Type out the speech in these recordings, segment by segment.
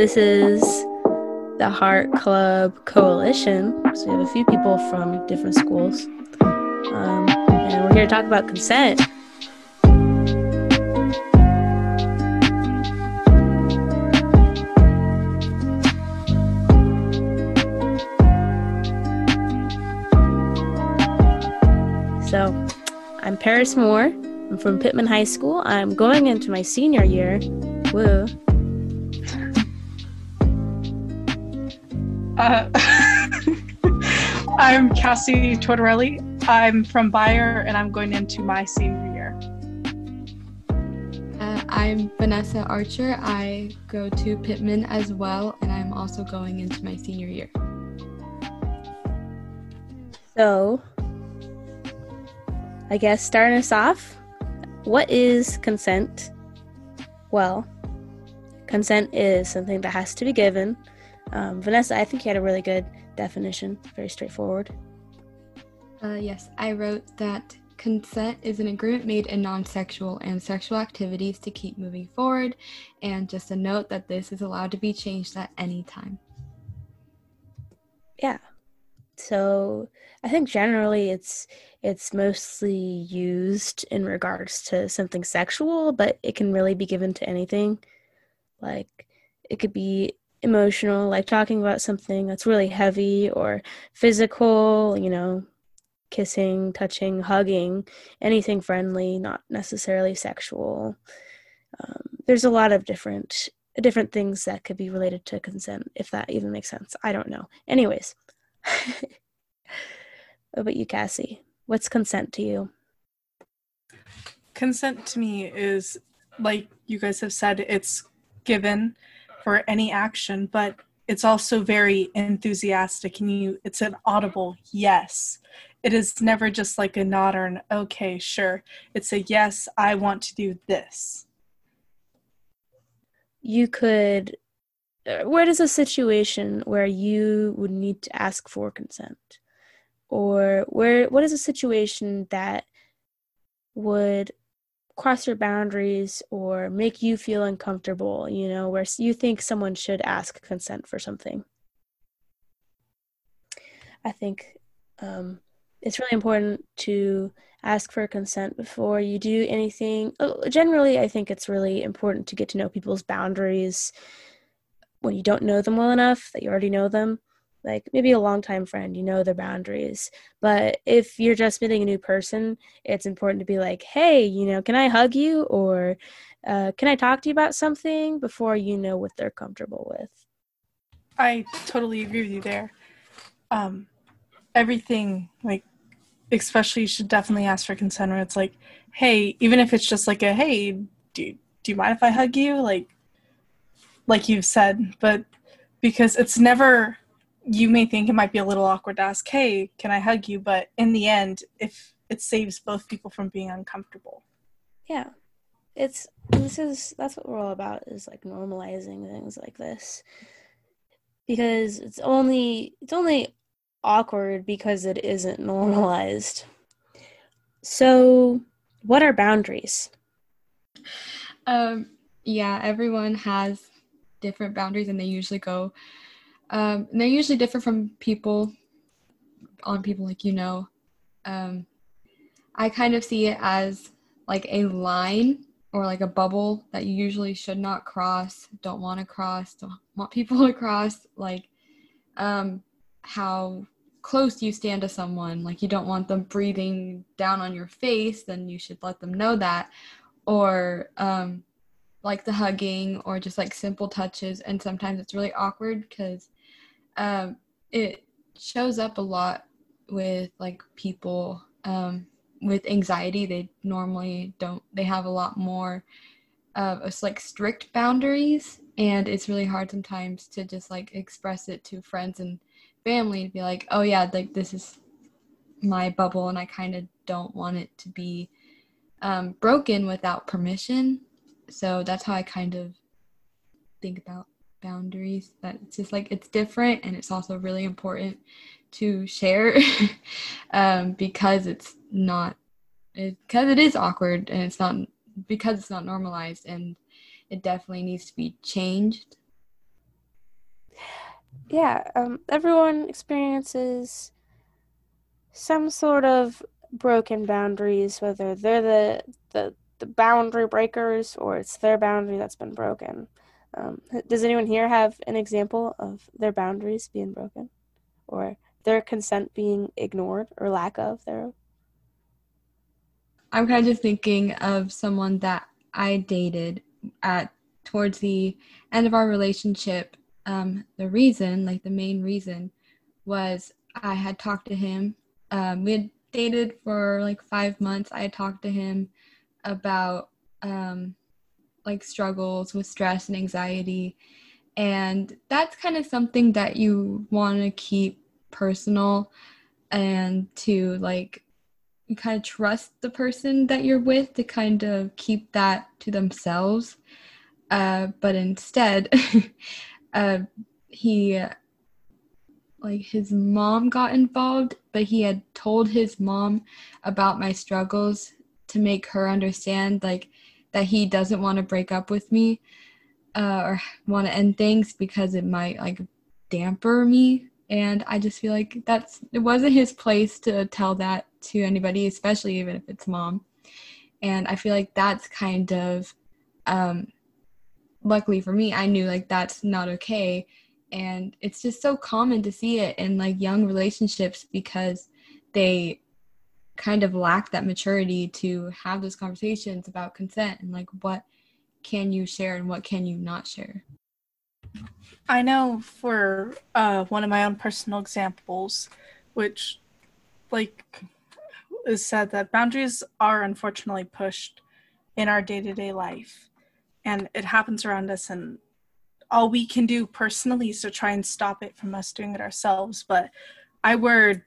This is the HARRT Club Coalition. So we have a few people from different schools. Um, and we're here to talk about consent. So, I'm Paris Moore. I'm from Pittman High School. I'm going into my senior year. Woo. Uh, I'm Cassie Tortorelli. I'm from Beyer and I'm going into my senior year. Uh, I'm Vanessa Archer. I go to Pittman as well, and I'm also going into my senior year. So, I guess starting us off, what is consent? Well, consent is something that has to be given um, Vanessa, I think you had a really good definition, very straightforward. Uh, yes, I wrote that consent is an agreement made in non sexual and sexual activities to keep moving forward, and just a note that this is allowed to be changed at any time. Yeah. So I think generally it's it's mostly used in regards to something sexual, but it can really be given to anything. Like it could be emotional, like talking about something that's really heavy or physical, you know, kissing, touching, hugging, anything friendly, not necessarily sexual. Um, there's a lot of different different things that could be related to consent, if that even makes sense. I don't know. Anyways, what about you, Cassie? What's consent to you? Consent to me is like you guys have said, it's given for any action, but it's also very enthusiastic and you it's an audible yes. It is never just like a nod or an okay, sure. It's a yes, I want to do this. You could uh, where is a situation where you would need to ask for consent? Or where what is a situation that would cross your boundaries or make you feel uncomfortable, you know, where you think someone should ask consent for something. I think um, it's really important to ask for consent before you do anything. Oh, generally, I think it's really important to get to know people's boundaries when you don't know them well enough, that you already know them like maybe a longtime friend, you know their boundaries. But if you're just meeting a new person, it's important to be like, hey, you know, can I hug you? Or uh, can I talk to you about something before you know what they're comfortable with? I totally agree with you there. Um, everything, like, especially you should definitely ask for consent when it's like, hey, even if it's just like a, hey, do, do you mind if I hug you? Like, like you've said, but because it's never you may think it might be a little awkward to ask, hey, can I hug you? But in the end, if it saves both people from being uncomfortable. Yeah. It's this is that's what we're all about is like normalizing things like this. Because it's only it's only awkward because it isn't normalized. So, what are boundaries? Um yeah, everyone has different boundaries and they usually go um, and they're usually different from people on people like you know. Um, I kind of see it as like a line or like a bubble that you usually should not cross, don't want to cross, don't want people to cross. Like um, how close you stand to someone, like you don't want them breathing down on your face, then you should let them know that. Or um, like the hugging or just like simple touches. And sometimes it's really awkward because um, it shows up a lot with like people um, with anxiety. They normally don't. They have a lot more of uh, like strict boundaries, and it's really hard sometimes to just like express it to friends and family to be like, oh yeah, like this is my bubble, and I kind of don't want it to be um, broken without permission. So that's how I kind of think about boundaries that it's just like it's different and it's also really important to share um, because it's not because it, is awkward and it's not because it's not normalized and it definitely needs to be changed yeah, um, everyone experiences some sort of broken boundaries, whether they're the, the, the boundary breakers or it's their boundary that's been broken. Um, does anyone here have an example of their boundaries being broken or their consent being ignored or lack of their? I'm kind of thinking of someone that I dated at towards the end of our relationship. Um, the reason, like the main reason, was I had talked to him. Um, we had dated for like five months. I had talked to him about um, like struggles with stress and anxiety. And that's kind of something that you want to keep personal and to like kind of trust the person that you're with to kind of keep that to themselves. Uh, but instead, uh, he like his mom got involved, but he had told his mom about my struggles to make her understand like that he doesn't want to break up with me uh, or want to end things because it might like damper me. And i just feel like that's it wasn't his place to tell that to anybody especially even if it's mom. And i feel like that's kind of um luckily for me i knew like that's not okay. And it's just so common to see it in like young relationships because they kind of lack that maturity to have those conversations about consent and like what can you share and what can you not share? I know for uh, one of my own personal examples which like is said that boundaries are unfortunately pushed in our day-to-day life and it happens around us and all we can do personally is to try and stop it from us doing it ourselves but i wear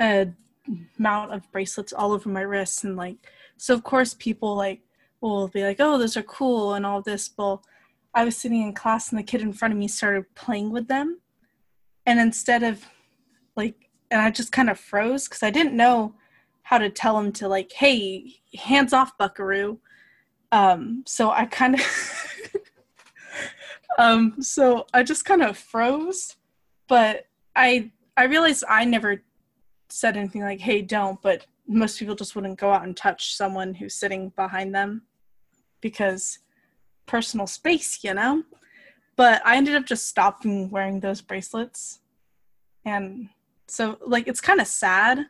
a amount of bracelets all over my wrists and like so of course people like will be like oh those are cool and all this. But i was sitting in class and the kid in front of me started playing with them. And instead of like and i just kind of froze because i didn't know how to tell him to like hey hands off buckaroo. Um so i kind of um so i just kind of froze. But i i realized i never said anything like, hey, don't, but most people just wouldn't go out and touch someone who's sitting behind them because personal space, you know? But I ended up just stopping wearing those bracelets. And so, like, it's kind of sad,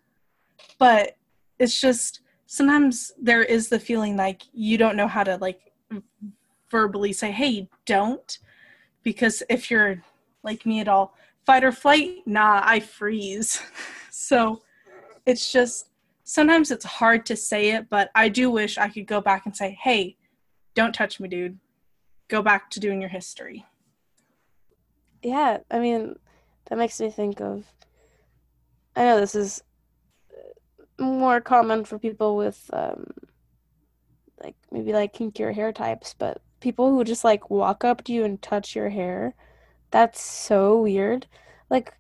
but it's just sometimes there is the feeling like you don't know how to, like, verbally say, hey, don't. Because if you're like me at all, fight or flight, nah, I freeze. So it's just sometimes it's hard to say it, but I do wish I could go back and say, hey, don't touch me, dude. Go back to doing your history. Yeah, I mean, that makes me think of. I know this is more common for people with, um, like, maybe like kinkier hair types, but people who just like walk up to you and touch your hair, that's so weird. Like,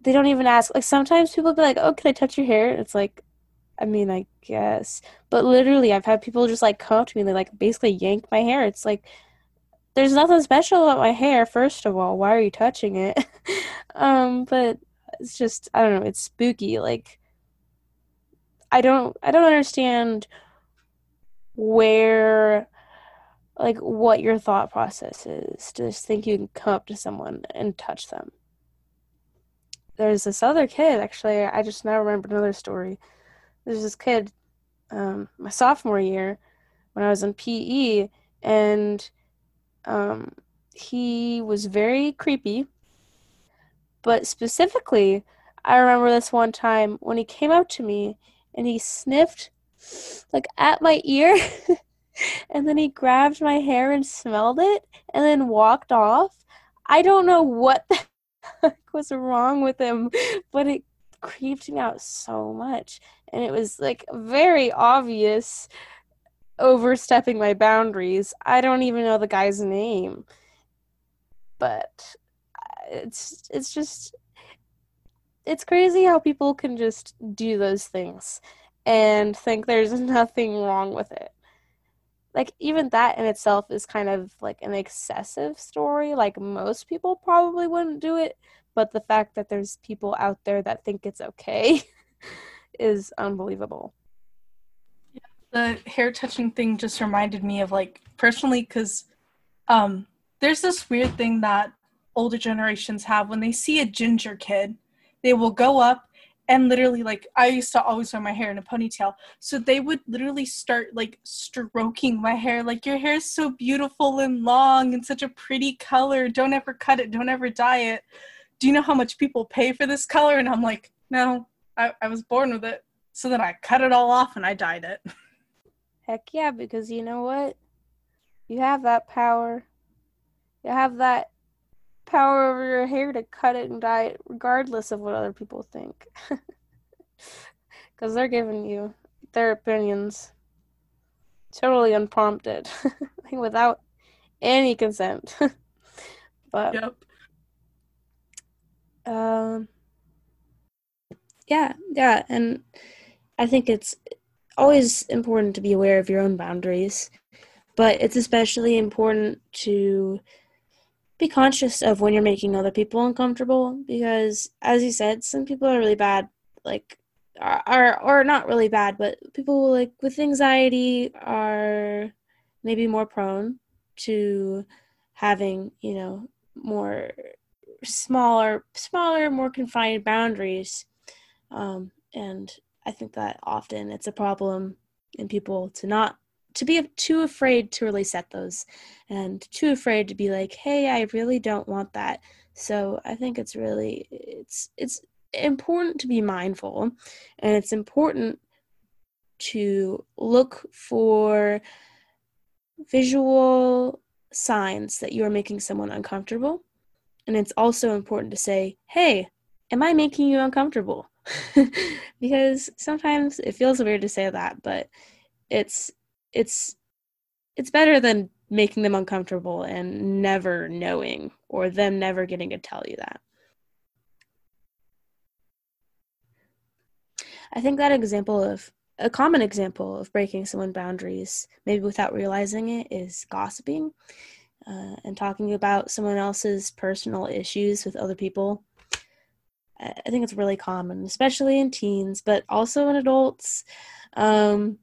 they don't even ask. Like sometimes people be like, "Oh, can I touch your hair?" It's like, I mean, I guess, but literally, I've had people just like come up to me and they like basically yank my hair. It's like, there's nothing special about my hair. First of all, why are you touching it? um, but it's just I don't know. It's spooky. Like, I don't I don't understand where like what your thought process is to just think you can come up to someone and touch them. There's this other kid actually i just now remember another story. There's this kid um, my sophomore year when i was in pe and um, he was very creepy. But specifically i remember this one time when he came up to me and he sniffed like at my ear and then he grabbed my hair and smelled it and then walked off i don't know what the was wrong with him, but it creeped me out so much. And it was like very obvious overstepping my boundaries. I don't even know the guy's name. But uh, it's it's just it's crazy how people can just do those things and think there's nothing wrong with it. Like even that in itself is kind of like an excessive story. Like most people probably wouldn't do it but the fact that there's people out there that think it's okay is unbelievable. The hair touching thing just reminded me of like personally because um there's this weird thing that older generations have. When they see a ginger kid they will go up and literally like i used to always wear my hair in a ponytail. So they would literally start like stroking my hair like your hair is so beautiful and long and such a pretty color. Don't ever cut it. Don't ever dye it. Do you know how much people pay for this color? And i'm like no i, I was born with it. So then i cut it all off and i dyed it. Heck yeah because you know what? You have that power. You have that power over your hair to cut it and dye it regardless of what other people think. Because they're giving you their opinions totally unprompted, without any consent. but yep um yeah yeah and i think it's always important to be aware of your own boundaries but it's especially important to be conscious of when you're making other people uncomfortable because as you said some people are really bad like are, or not really bad but people like with anxiety are maybe more prone to having you know more smaller smaller more confined boundaries. Um, and i think that often it's a problem in people to not to be too afraid to really set those and too afraid to be like hey i really don't want that. So i think it's really it's it's important to be mindful and it's important to look for visual signs that you are making someone uncomfortable. And it's also important to say hey am i making you uncomfortable? Because sometimes it feels weird to say that but it's it's it's better than making them uncomfortable and never knowing or them never getting to tell you that. I think that example of a common example of breaking someone's boundaries, maybe without realizing it, is gossiping uh, and talking about someone else's personal issues with other people. I think it's really common, especially in teens, but also in adults. Um,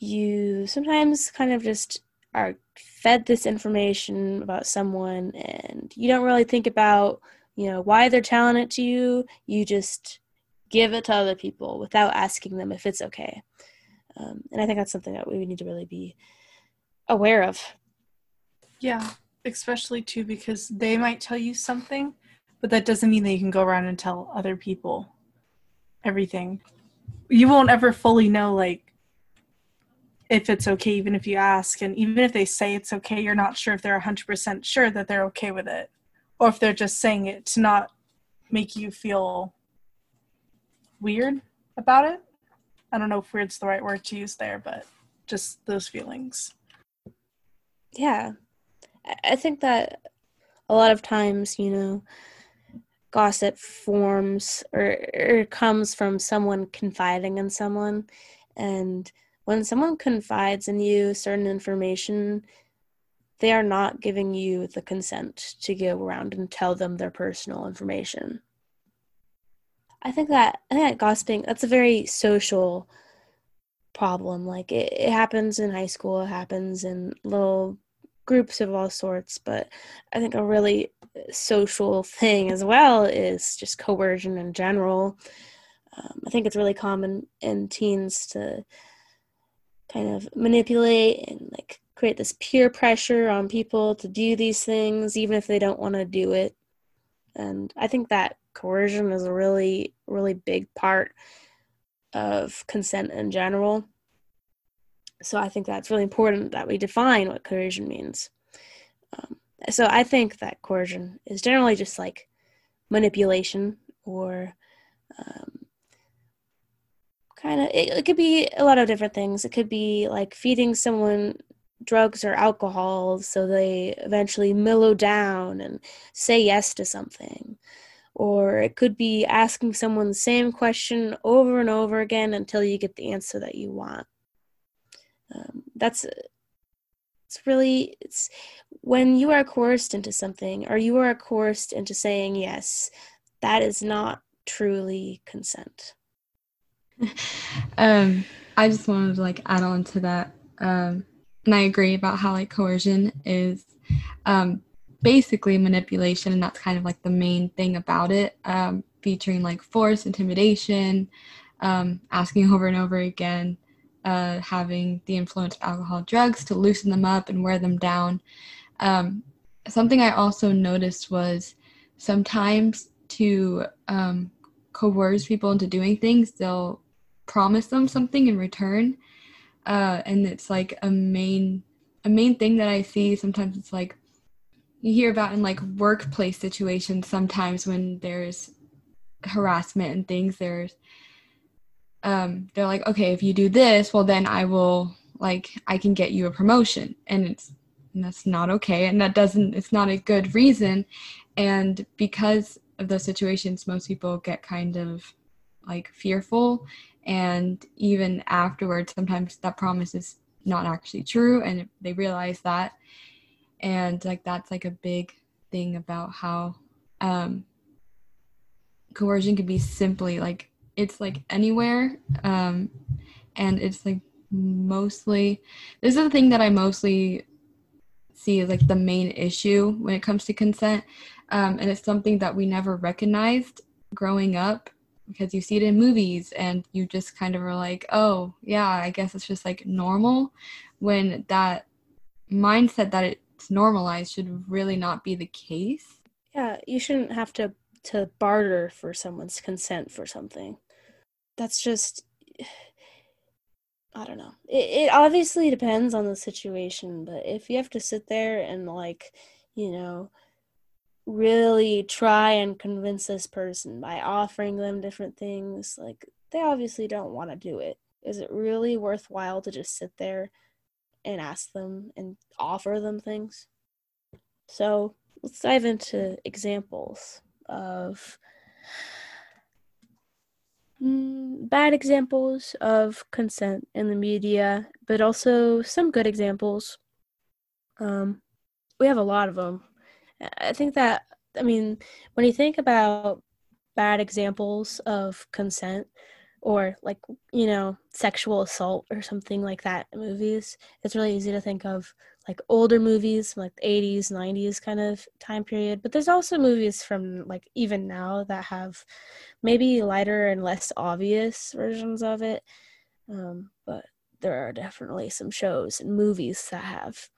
you sometimes kind of just are fed this information about someone and you don't really think about you know why they're telling it to you. You just give it to other people without asking them if it's okay. Um, and i think that's something that we need to really be aware of. Yeah especially too because they might tell you something but that doesn't mean that you can go around and tell other people everything. You won't ever fully know like if it's okay even if you ask and even if they say it's okay you're not sure if they're 100% sure that they're okay with it or if they're just saying it to not make you feel weird about it. I don't know if weird's the right word to use there but just those feelings. Yeah. I think that a lot of times you know gossip forms or, or comes from someone confiding in someone and when someone confides in you certain information, they are not giving you the consent to go around and tell them their personal information. I think that I think that gossiping that's a very social problem. Like it, it happens in high school, it happens in little groups of all sorts, but I think a really social thing as well is just coercion in general. Um, I think it's really common in teens to kind of manipulate and like create this peer pressure on people to do these things even if they don't want to do it. And i think that coercion is a really really big part of consent in general. So i think that's really important that we define what coercion means. Um, so i think that coercion is generally just like manipulation or um, kind of it, it could be a lot of different things. It could be like feeding someone drugs or alcohol so they eventually mellow down and say yes to something. Or it could be asking someone the same question over and over again until you get the answer that you want. Um, that's it's really it's when you are coerced into something or you are coerced into saying yes that is not truly consent um i just wanted to like add on to that um and i agree about how like coercion is um basically manipulation and that's kind of like the main thing about it um featuring like force intimidation um asking over and over again uh, having the influence of alcohol drugs to loosen them up and wear them down. Um, something I also noticed was sometimes to um, coerce people into doing things, they'll promise them something in return. Uh, and it's like a main a main thing that I see sometimes it's like you hear about in like workplace situations sometimes when there's harassment and things there's um, they're like, okay, if you do this, well, then I will like I can get you a promotion, and it's and that's not okay, and that doesn't it's not a good reason, and because of those situations, most people get kind of like fearful, and even afterwards, sometimes that promise is not actually true, and they realize that, and like that's like a big thing about how um, coercion can be simply like it's like anywhere um and it's like mostly this is the thing that i mostly see as like the main issue when it comes to consent um, and it's something that we never recognized growing up because you see it in movies and you just kind of are like oh yeah i guess it's just like normal when that mindset that it's normalized should really not be the case yeah you shouldn't have to to barter for someone's consent for something that's just I don't know. It, it obviously depends on the situation, but if you have to sit there and like, you know, really try and convince this person by offering them different things, like they obviously don't want to do it. Is it really worthwhile to just sit there and ask them and offer them things? So let's dive into examples of mm, bad examples of consent in the media, but also some good examples. Um, we have a lot of them. I think that, I mean, when you think about bad examples of consent, or like you know sexual assault or something like that in movies it's really easy to think of like older movies like the 80s 90s kind of time period. But there's also movies from like even now that have maybe lighter and less obvious versions of it. Um, but there are definitely some shows and movies that have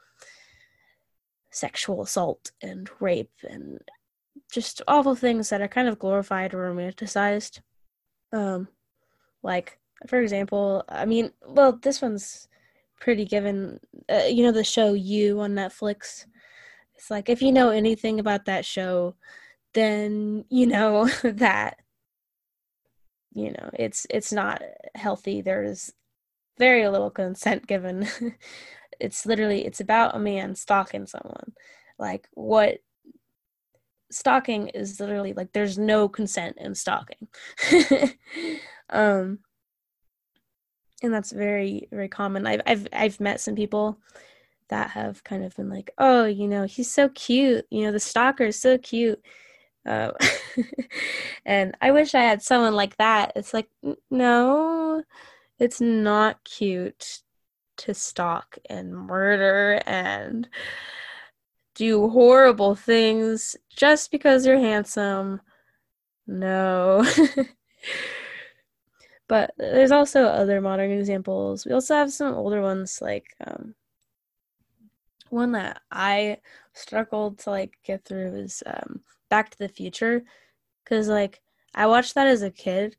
sexual assault and rape and just awful things that are kind of glorified or romanticized um, like for example i mean well this one's pretty given. Uh, you know the show You on Netflix. It's like if you know anything about that show, then you know that you know it's it's not healthy. There's very little consent given. it's literally it's about a man stalking someone. Like what stalking is literally like there's no consent in stalking. um and that's very very common. I've I've I've met some people that have kind of been like, oh, you know, he's so cute. You know, the stalker is so cute. Uh, and I wish I had someone like that. It's like, no, it's not cute to stalk and murder and do horrible things just because you're handsome. No. But there's also other modern examples. We also have some older ones, like um, one that I struggled to like get through is um, Back to the Future, because like I watched that as a kid,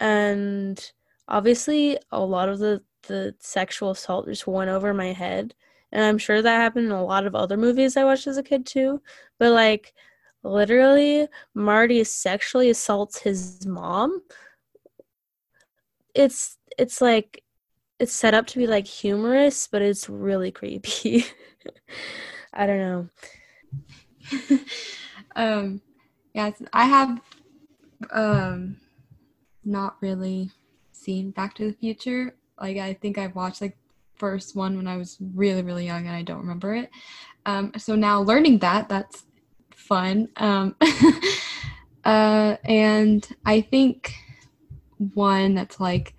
and obviously a lot of the the sexual assault just went over my head, and I'm sure that happened in a lot of other movies I watched as a kid too. But like literally, Marty sexually assaults his mom it's it's like it's set up to be like humorous, but it's really creepy. I don't know. um yeah, I have um not really seen Back to the Future. Like I think I've watched like first one when I was really, really young and I don't remember it. Um, so now learning that, that's fun. Um, uh, and I think one that's like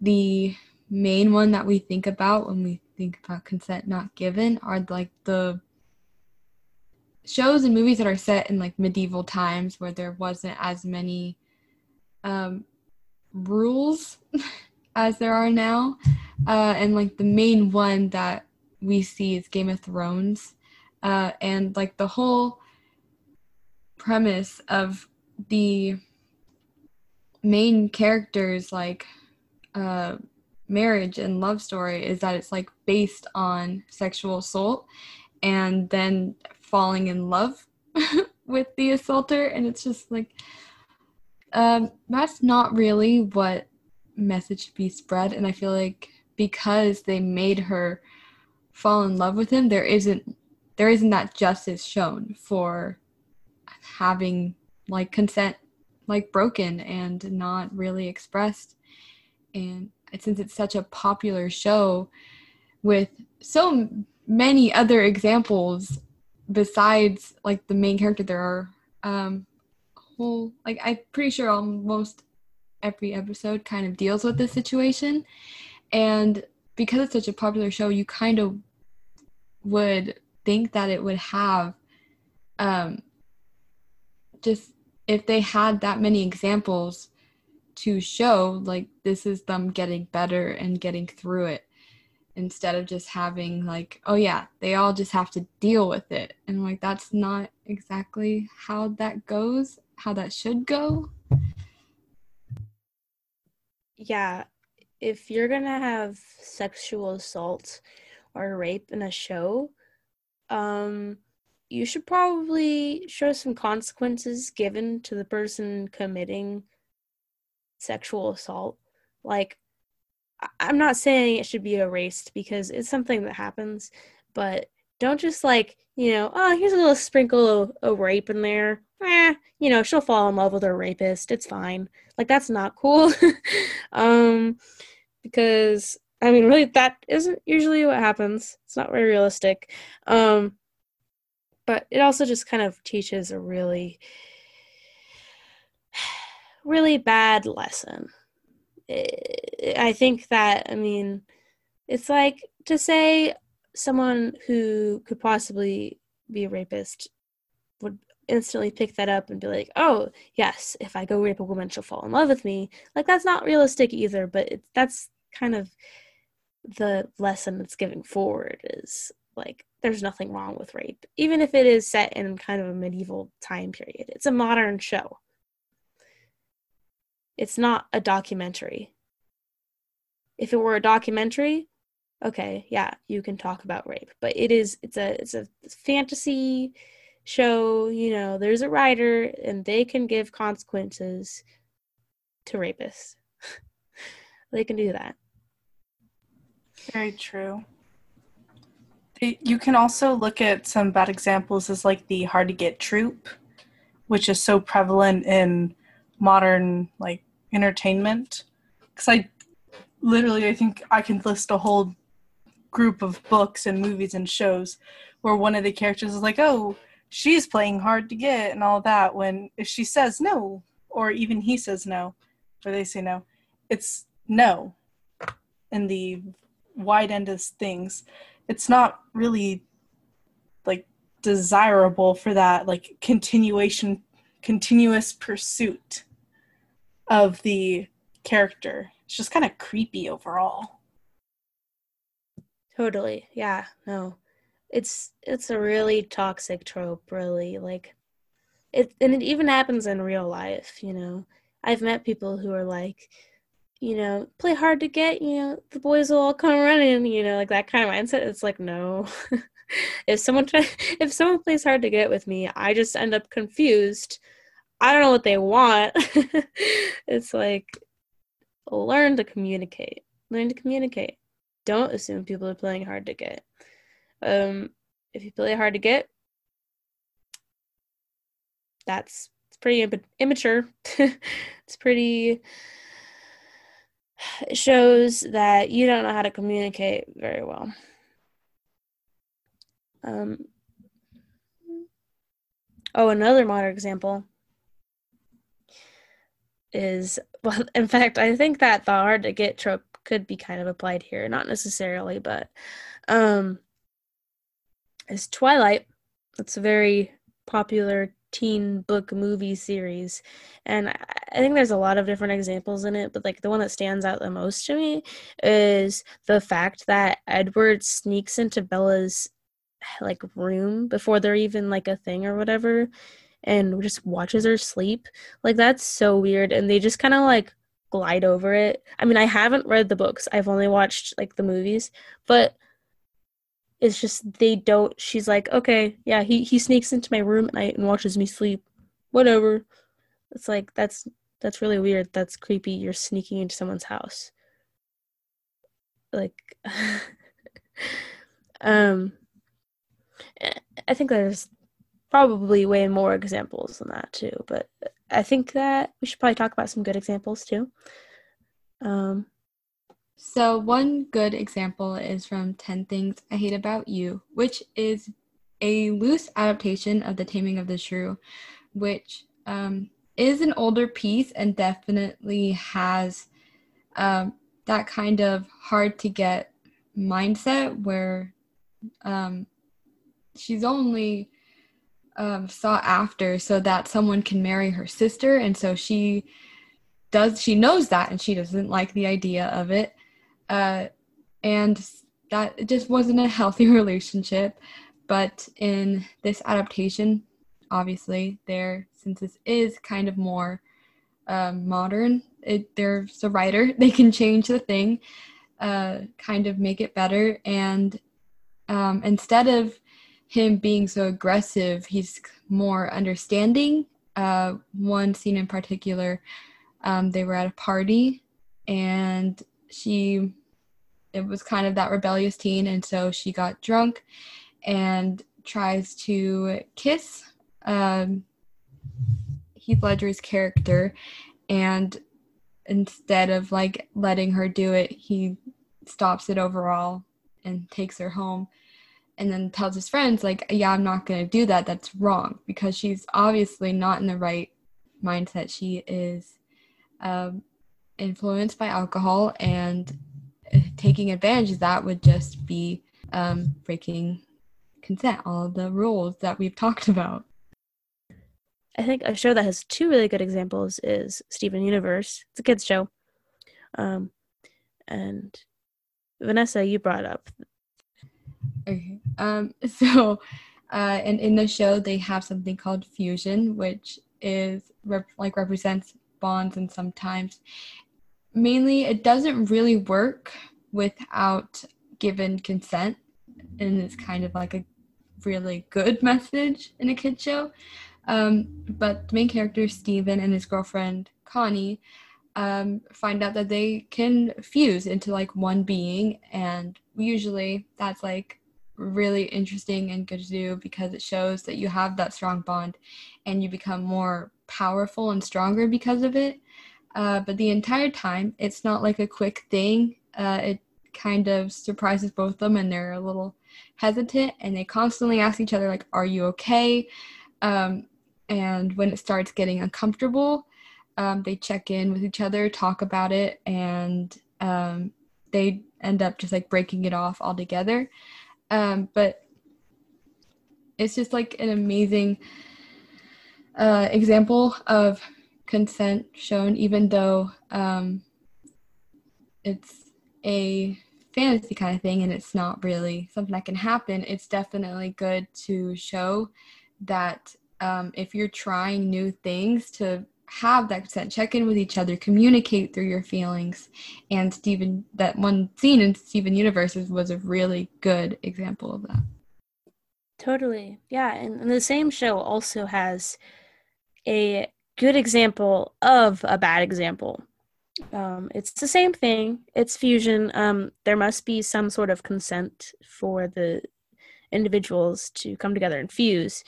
the main one that we think about when we think about consent not given are like the shows and movies that are set in like medieval times where there wasn't as many um, rules as there are now. Uh, and like the main one that we see is Game of Thrones. Uh, and like the whole premise of the main characters like uh, marriage and love story is that it's like based on sexual assault and then falling in love with the assaulter and it's just like um, that's not really what message be spread. And i feel like because they made her fall in love with him there isn't there isn't that justice shown for having like consent like broken and not really expressed. And since it's such a popular show with so many other examples besides like the main character there are um whole like i'm pretty sure almost every episode kind of deals with this situation. And because it's such a popular show you kind of would think that it would have um just if they had that many examples to show like this is them getting better and getting through it instead of just having like oh yeah they all just have to deal with it. And like that's not exactly how that goes how that should go yeah if you're gonna have sexual assault or rape in a show um you should probably show some consequences given to the person committing sexual assault. Like, I'm not saying it should be erased because it's something that happens, but don't just like, you know, oh, here's a little sprinkle of, of rape in there. Eh, you know, she'll fall in love with her rapist. It's fine. Like, that's not cool. um, because, I mean, really, that isn't usually what happens. It's not very realistic. Um, but it also just kind of teaches a really really bad lesson i think that i mean it's like to say someone who could possibly be a rapist would instantly pick that up and be like oh yes if i go rape a woman she'll fall in love with me like that's not realistic either but it's that's kind of the lesson that's giving forward is like there's nothing wrong with rape, even if it is set in kind of a medieval time period. It's a modern show. It's not a documentary. If it were a documentary, okay, yeah, you can talk about rape, but it is it's a it's a fantasy show, you know, there's a writer and they can give consequences to rapists. they can do that. Very true. You can also look at some bad examples as like the hard to get trope, which is so prevalent in modern like entertainment. Because I literally, I think I can list a whole group of books and movies and shows where one of the characters is like, oh, she's playing hard to get and all that. When if she says no, or even he says no, or they say no, it's no in the wide end of things. It's not really like desirable for that like continuation continuous pursuit of the character. It's just kind of creepy overall. Totally. Yeah no it's it's a really toxic trope really like it and it even happens in real life you know i've met people who are like you know, play hard to get, you know, the boys will all come running, you know, like that kind of mindset. It's like, no. if someone try, if someone plays hard to get with me, I just end up confused. I don't know what they want. it's like learn to communicate. Learn to communicate. Don't assume people are playing hard to get. Um, if you play hard to get, that's it's pretty Im- immature. it's pretty It shows that you don't know how to communicate very well. Um, oh, another modern example is well, in fact, I think that the hard to get trope could be kind of applied here, not necessarily, but um, is Twilight. It's a very popular teen book movie series. And i think there's a lot of different examples in it but like the one that stands out the most to me is the fact that edward sneaks into bella's like room before they're even like a thing or whatever and just watches her sleep. Like that's so weird and they just kind of like glide over it. I mean i haven't read the books. I've only watched like the movies but it's just they don't she's like okay yeah he he sneaks into my room at night and watches me sleep. Whatever. It's like that's that's really weird. That's creepy. You're sneaking into someone's house. Like um i think there's probably way more examples than that too but i think that we should probably talk about some good examples too. Um so, one good example is from 10 Things I Hate About You, which is a loose adaptation of The Taming of the Shrew, which um, is an older piece and definitely has um, that kind of hard to get mindset where um, she's only um, sought after so that someone can marry her sister. And so she does, she knows that and she doesn't like the idea of it uh, and that just wasn't a healthy relationship. But in this adaptation, obviously, there since this is kind of more um, modern, it, there's a writer they can change the thing, uh, kind of make it better, and um, instead of him being so aggressive, he's more understanding. Uh, one scene in particular, um, they were at a party and she it was kind of that rebellious teen, and so she got drunk and tries to kiss um, Heath Ledger's character, and instead of like letting her do it, he stops it overall and takes her home and then tells his friends like yeah i'm not going to do that. That's wrong because she's obviously not in the right mindset. She is um, influenced by alcohol and taking advantage of that would just be um, breaking consent, all the rules that we've talked about. I think a show that has two really good examples is Steven Universe. It's a kids show, um, and Vanessa, you brought up. Okay. Um. So, uh, and in the show they have something called fusion, which is rep- like represents bonds, and sometimes, mainly, it doesn't really work without given consent and it's kind of like a really good message in a kid show. Um, but the main character Steven and his girlfriend Connie um, find out that they can fuse into like one being and usually that's like really interesting and good to do because it shows that you have that strong bond and you become more powerful and stronger because of it uh, but the entire time it's not like a quick thing. Uh, it kind of surprises both of them and they're a little hesitant and they constantly ask each other like are you okay? Um, and when it starts getting uncomfortable um, they check in with each other talk about it and um, they end up just like breaking it off altogether. Um, but it's just like an amazing uh, example of consent shown even though um, it's a fantasy kind of thing and it's not really something that can happen, it's definitely good to show that um, if you're trying new things to have that consent, check in with each other, communicate through your feelings. And Steven, that one scene in Steven Universes was a really good example of that. Totally. Yeah. And, and the same show also has a good example of a bad example um, it's the same thing. It's fusion. Um, there must be some sort of consent for the individuals to come together and fuse.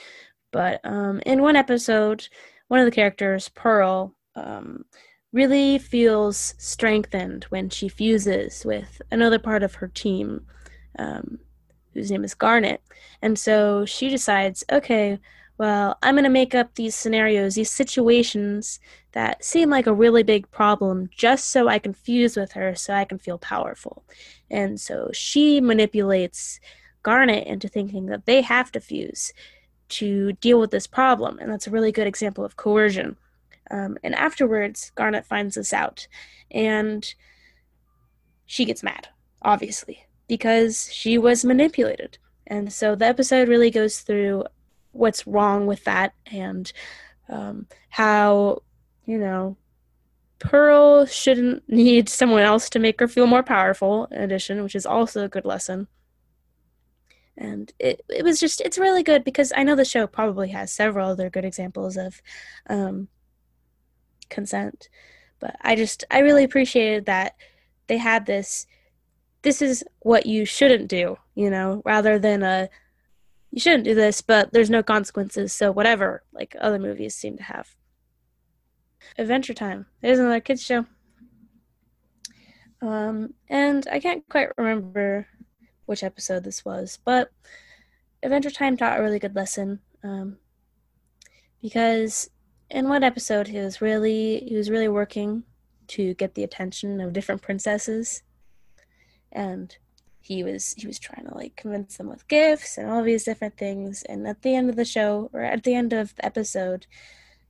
But um, in one episode, one of the characters, Pearl, um, really feels strengthened when she fuses with another part of her team, um, whose name is Garnet. And so she decides, okay, well, I'm going to make up these scenarios, these situations that seem like a really big problem just so I can fuse with her so I can feel powerful. And so she manipulates Garnet into thinking that they have to fuse to deal with this problem. And that's a really good example of coercion. Um, and afterwards, Garnet finds this out. And she gets mad, obviously, because she was manipulated. And so the episode really goes through what's wrong with that and um, how, you know, Pearl shouldn't need someone else to make her feel more powerful, in addition, which is also a good lesson. And it, it was just, it's really good because I know the show probably has several other good examples of um, consent. But I just, I really appreciated that they had this, this is what you shouldn't do, you know, rather than a, you shouldn't do this, but there's no consequences, so whatever, like other movies seem to have. Adventure Time. There's another kids show. Um, and I can't quite remember which episode this was, but Adventure Time taught a really good lesson. Um, because in one episode he was really he was really working to get the attention of different princesses and he was he was trying to like convince them with gifts and all these different things. And at the end of the show or at the end of the episode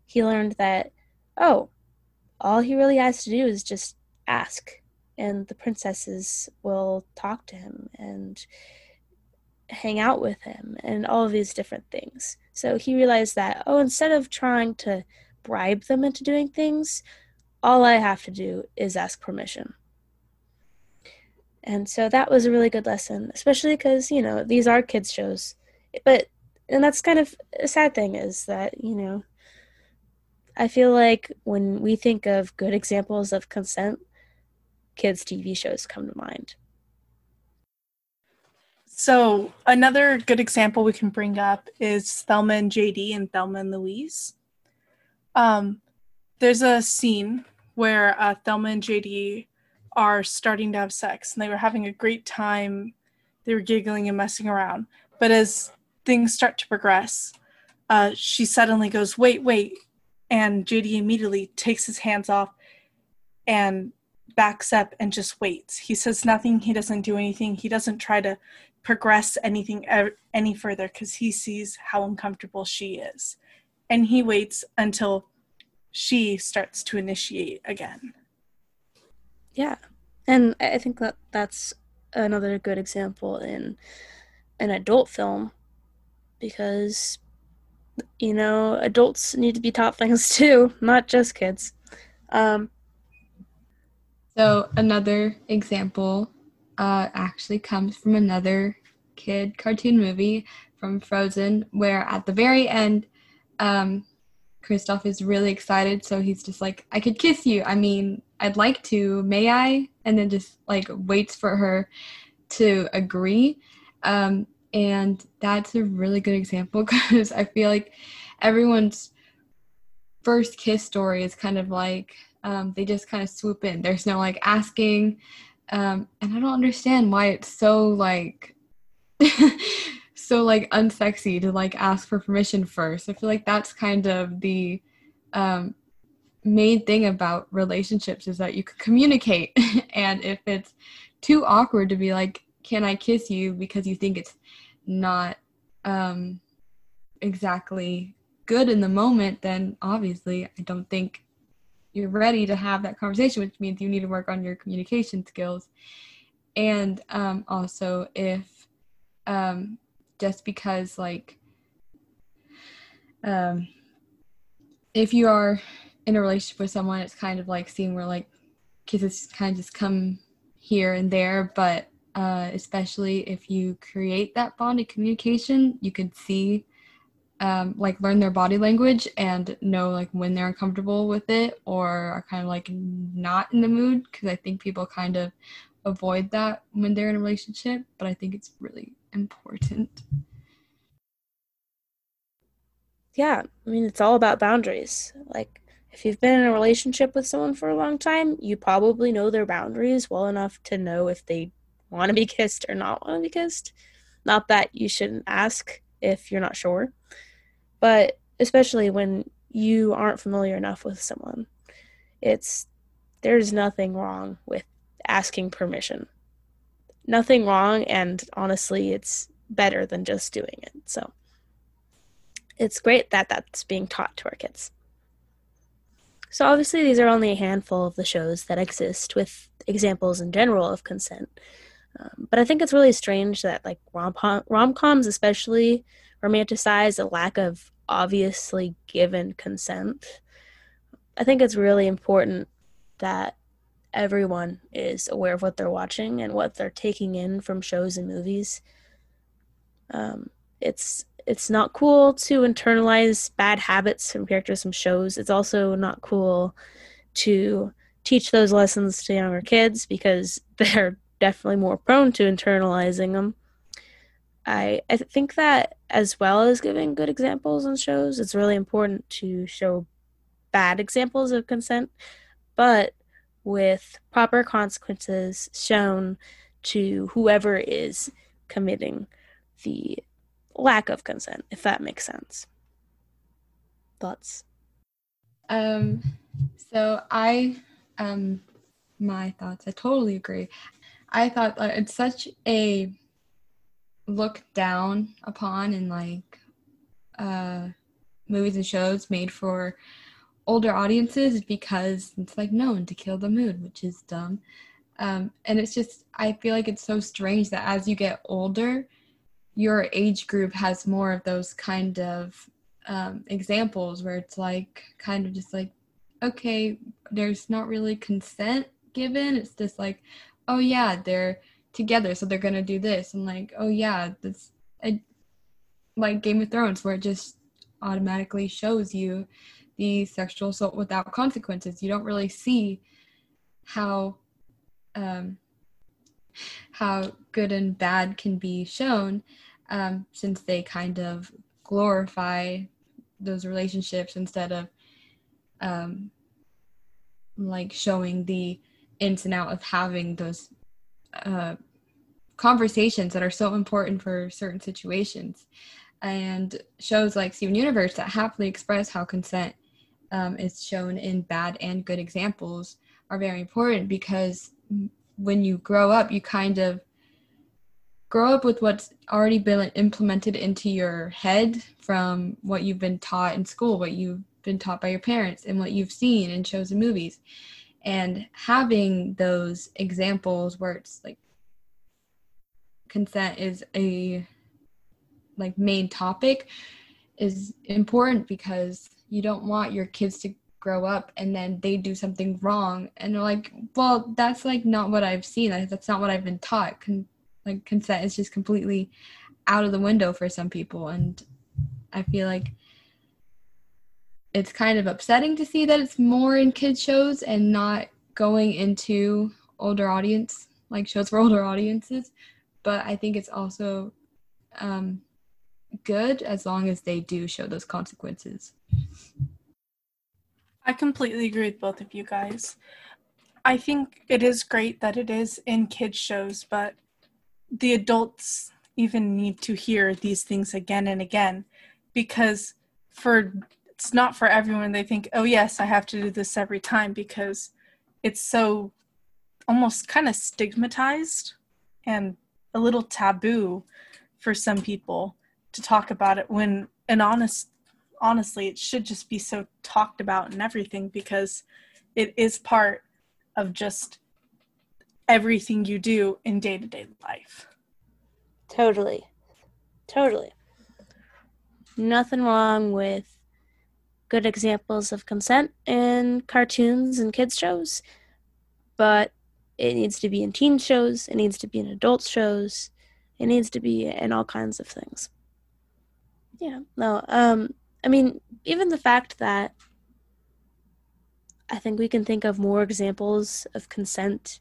he learned that oh all he really has to do is just ask and the princesses will talk to him and hang out with him and all of these different things. So he realized that oh instead of trying to bribe them into doing things all i have to do is ask permission and so that was a really good lesson, especially because, you know, these are kids' shows. But, and that's kind of a sad thing is that, you know, I feel like when we think of good examples of consent, kids' TV shows come to mind. So, another good example we can bring up is Thelma and JD and Thelma and Louise. Um, there's a scene where uh, Thelma and JD are starting to have sex and they were having a great time. They were giggling and messing around. But as things start to progress, uh, she suddenly goes, Wait, wait. And JD immediately takes his hands off and backs up and just waits. He says nothing. He doesn't do anything. He doesn't try to progress anything any further because he sees how uncomfortable she is. And he waits until she starts to initiate again. Yeah. And I think that that's another good example in an adult film because you know adults need to be taught things too not just kids um, so another example uh, actually comes from another kid cartoon movie from frozen where at the very end um, Kristoff is really excited, so he's just like, I could kiss you. I mean, I'd like to. May I? And then just like waits for her to agree. Um, and that's a really good example because I feel like everyone's first kiss story is kind of like um, they just kind of swoop in. There's no like asking. Um, and I don't understand why it's so like so like unsexy to like ask for permission first. I feel like that's kind of the um, main thing about relationships is that you can communicate. and if it's too awkward to be like, "Can I kiss you?" because you think it's not um, exactly good in the moment, then obviously I don't think you're ready to have that conversation, which means you need to work on your communication skills. And um, also, if um, just because like um if you are in a relationship with someone it's kind of like seeing where like kisses kind of just come here and there. But uh, especially if you create that bond of communication you could see um, like learn their body language and know like when they're uncomfortable with it or are kind of like not in the mood. Because i think people kind of avoid that when they're in a relationship but i think it's really important. Yeah, I mean, it's all about boundaries. Like, if you've been in a relationship with someone for a long time, you probably know their boundaries well enough to know if they want to be kissed or not want to be kissed. Not that you shouldn't ask if you're not sure, but especially when you aren't familiar enough with someone, it's there's nothing wrong with asking permission. Nothing wrong, and honestly, it's better than just doing it. So it's great that that's being taught to our kids. So, obviously, these are only a handful of the shows that exist with examples in general of consent. Um, but I think it's really strange that, like, rom coms especially romanticize a lack of obviously given consent. I think it's really important that everyone is aware of what they're watching and what they're taking in from shows and movies. Um, it's it's not cool to internalize bad habits from characters from shows. It's also not cool to teach those lessons to younger kids because they're definitely more prone to internalizing them. I I think that as well as giving good examples on shows, it's really important to show bad examples of consent, but with proper consequences shown to whoever is committing the lack of consent, if that makes sense. Thoughts? Um, so I, um, my thoughts, I totally agree. I thought that it's such a look down upon in like uh, movies and shows made for older audiences because it's like known to kill the mood, which is dumb. Um, and it's just, I feel like it's so strange that as you get older, your age group has more of those kind of um, examples where it's like kind of just like okay there's not really consent given it's just like oh yeah they're together so they're gonna do this and like oh yeah that's like game of thrones where it just automatically shows you the sexual assault without consequences. You don't really see how um, how good and bad can be shown um, since they kind of glorify those relationships instead of um, like showing the ins and out of having those uh, conversations that are so important for certain situations. And shows like Steven Universe that happily express how consent um, is shown in bad and good examples are very important because when you grow up, you kind of grow up with what's already been implemented into your head from what you've been taught in school, what you've been taught by your parents, and what you've seen in shows and movies. And having those examples where it's like consent is a like main topic is important because you don't want your kids to grow up and then they do something wrong. And they're like well that's like not what i've seen. That's not what i've been taught. Con- like consent is just completely out of the window for some people. And i feel like it's kind of upsetting to see that it's more in kids shows and not going into older audience like shows for older audiences. But i think it's also um, good as long as they do show those consequences. I completely agree with both of you guys. I think it is great that it is in kids shows, but the adults even need to hear these things again and again because for it's not for everyone. They think oh yes i have to do this every time because it's so almost kind of stigmatized and a little taboo for some people to talk about it when and honest honestly, it should just be so talked about and everything because it is part of just everything you do in day to day life. Totally. Totally. Nothing wrong with good examples of consent in cartoons and kids' shows, but it needs to be in teen shows, it needs to be in adult shows, it needs to be in all kinds of things. Yeah, no, um, I mean, even the fact that I think we can think of more examples of consent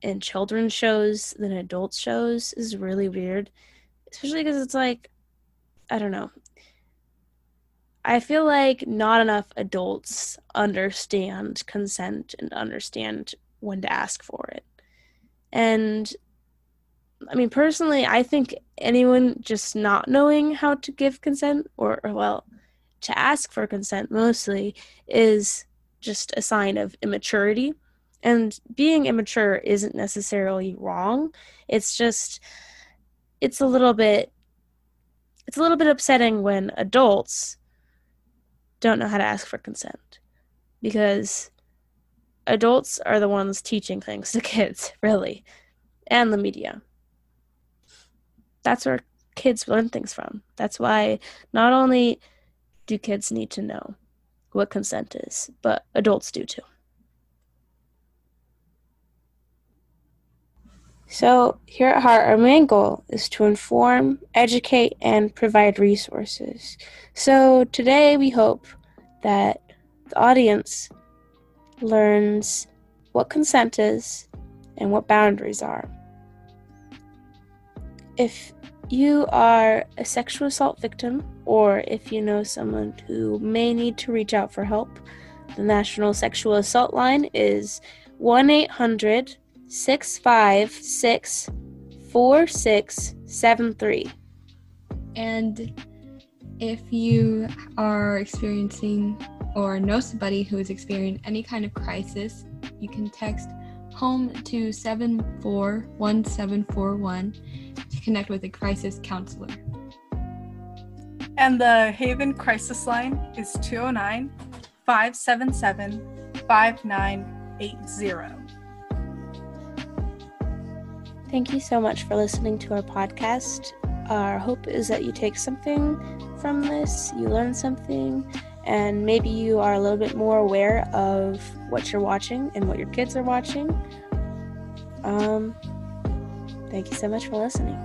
in children's shows than adult shows is really weird. Especially because it's like, I don't know. I feel like not enough adults understand consent and understand when to ask for it. And I mean, personally, I think anyone just not knowing how to give consent or, or, well, to ask for consent mostly is just a sign of immaturity. And being immature isn't necessarily wrong. It's just, it's a little bit, it's a little bit upsetting when adults don't know how to ask for consent because adults are the ones teaching things to kids, really, and the media. That's where kids learn things from. That's why not only do kids need to know what consent is, but adults do too. So, here at HARRT, our main goal is to inform, educate, and provide resources. So, today we hope that the audience learns what consent is and what boundaries are. If you are a sexual assault victim, or if you know someone who may need to reach out for help, the National Sexual Assault Line is 1 800 656 4673. And if you are experiencing or know somebody who is experiencing any kind of crisis, you can text home to 741741 to connect with a crisis counselor. And the Haven Crisis Line is 209 577 5980. Thank you so much for listening to our podcast. Our hope is that you take something from this, you learn something, and maybe you are a little bit more aware of what you're watching and what your kids are watching. Um, thank you so much for listening.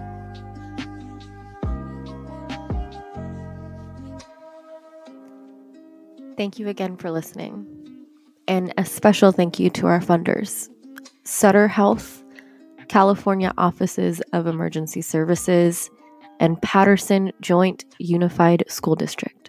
Thank you again for listening. And a special thank you to our funders Sutter Health, California Offices of Emergency Services, and Patterson Joint Unified School District.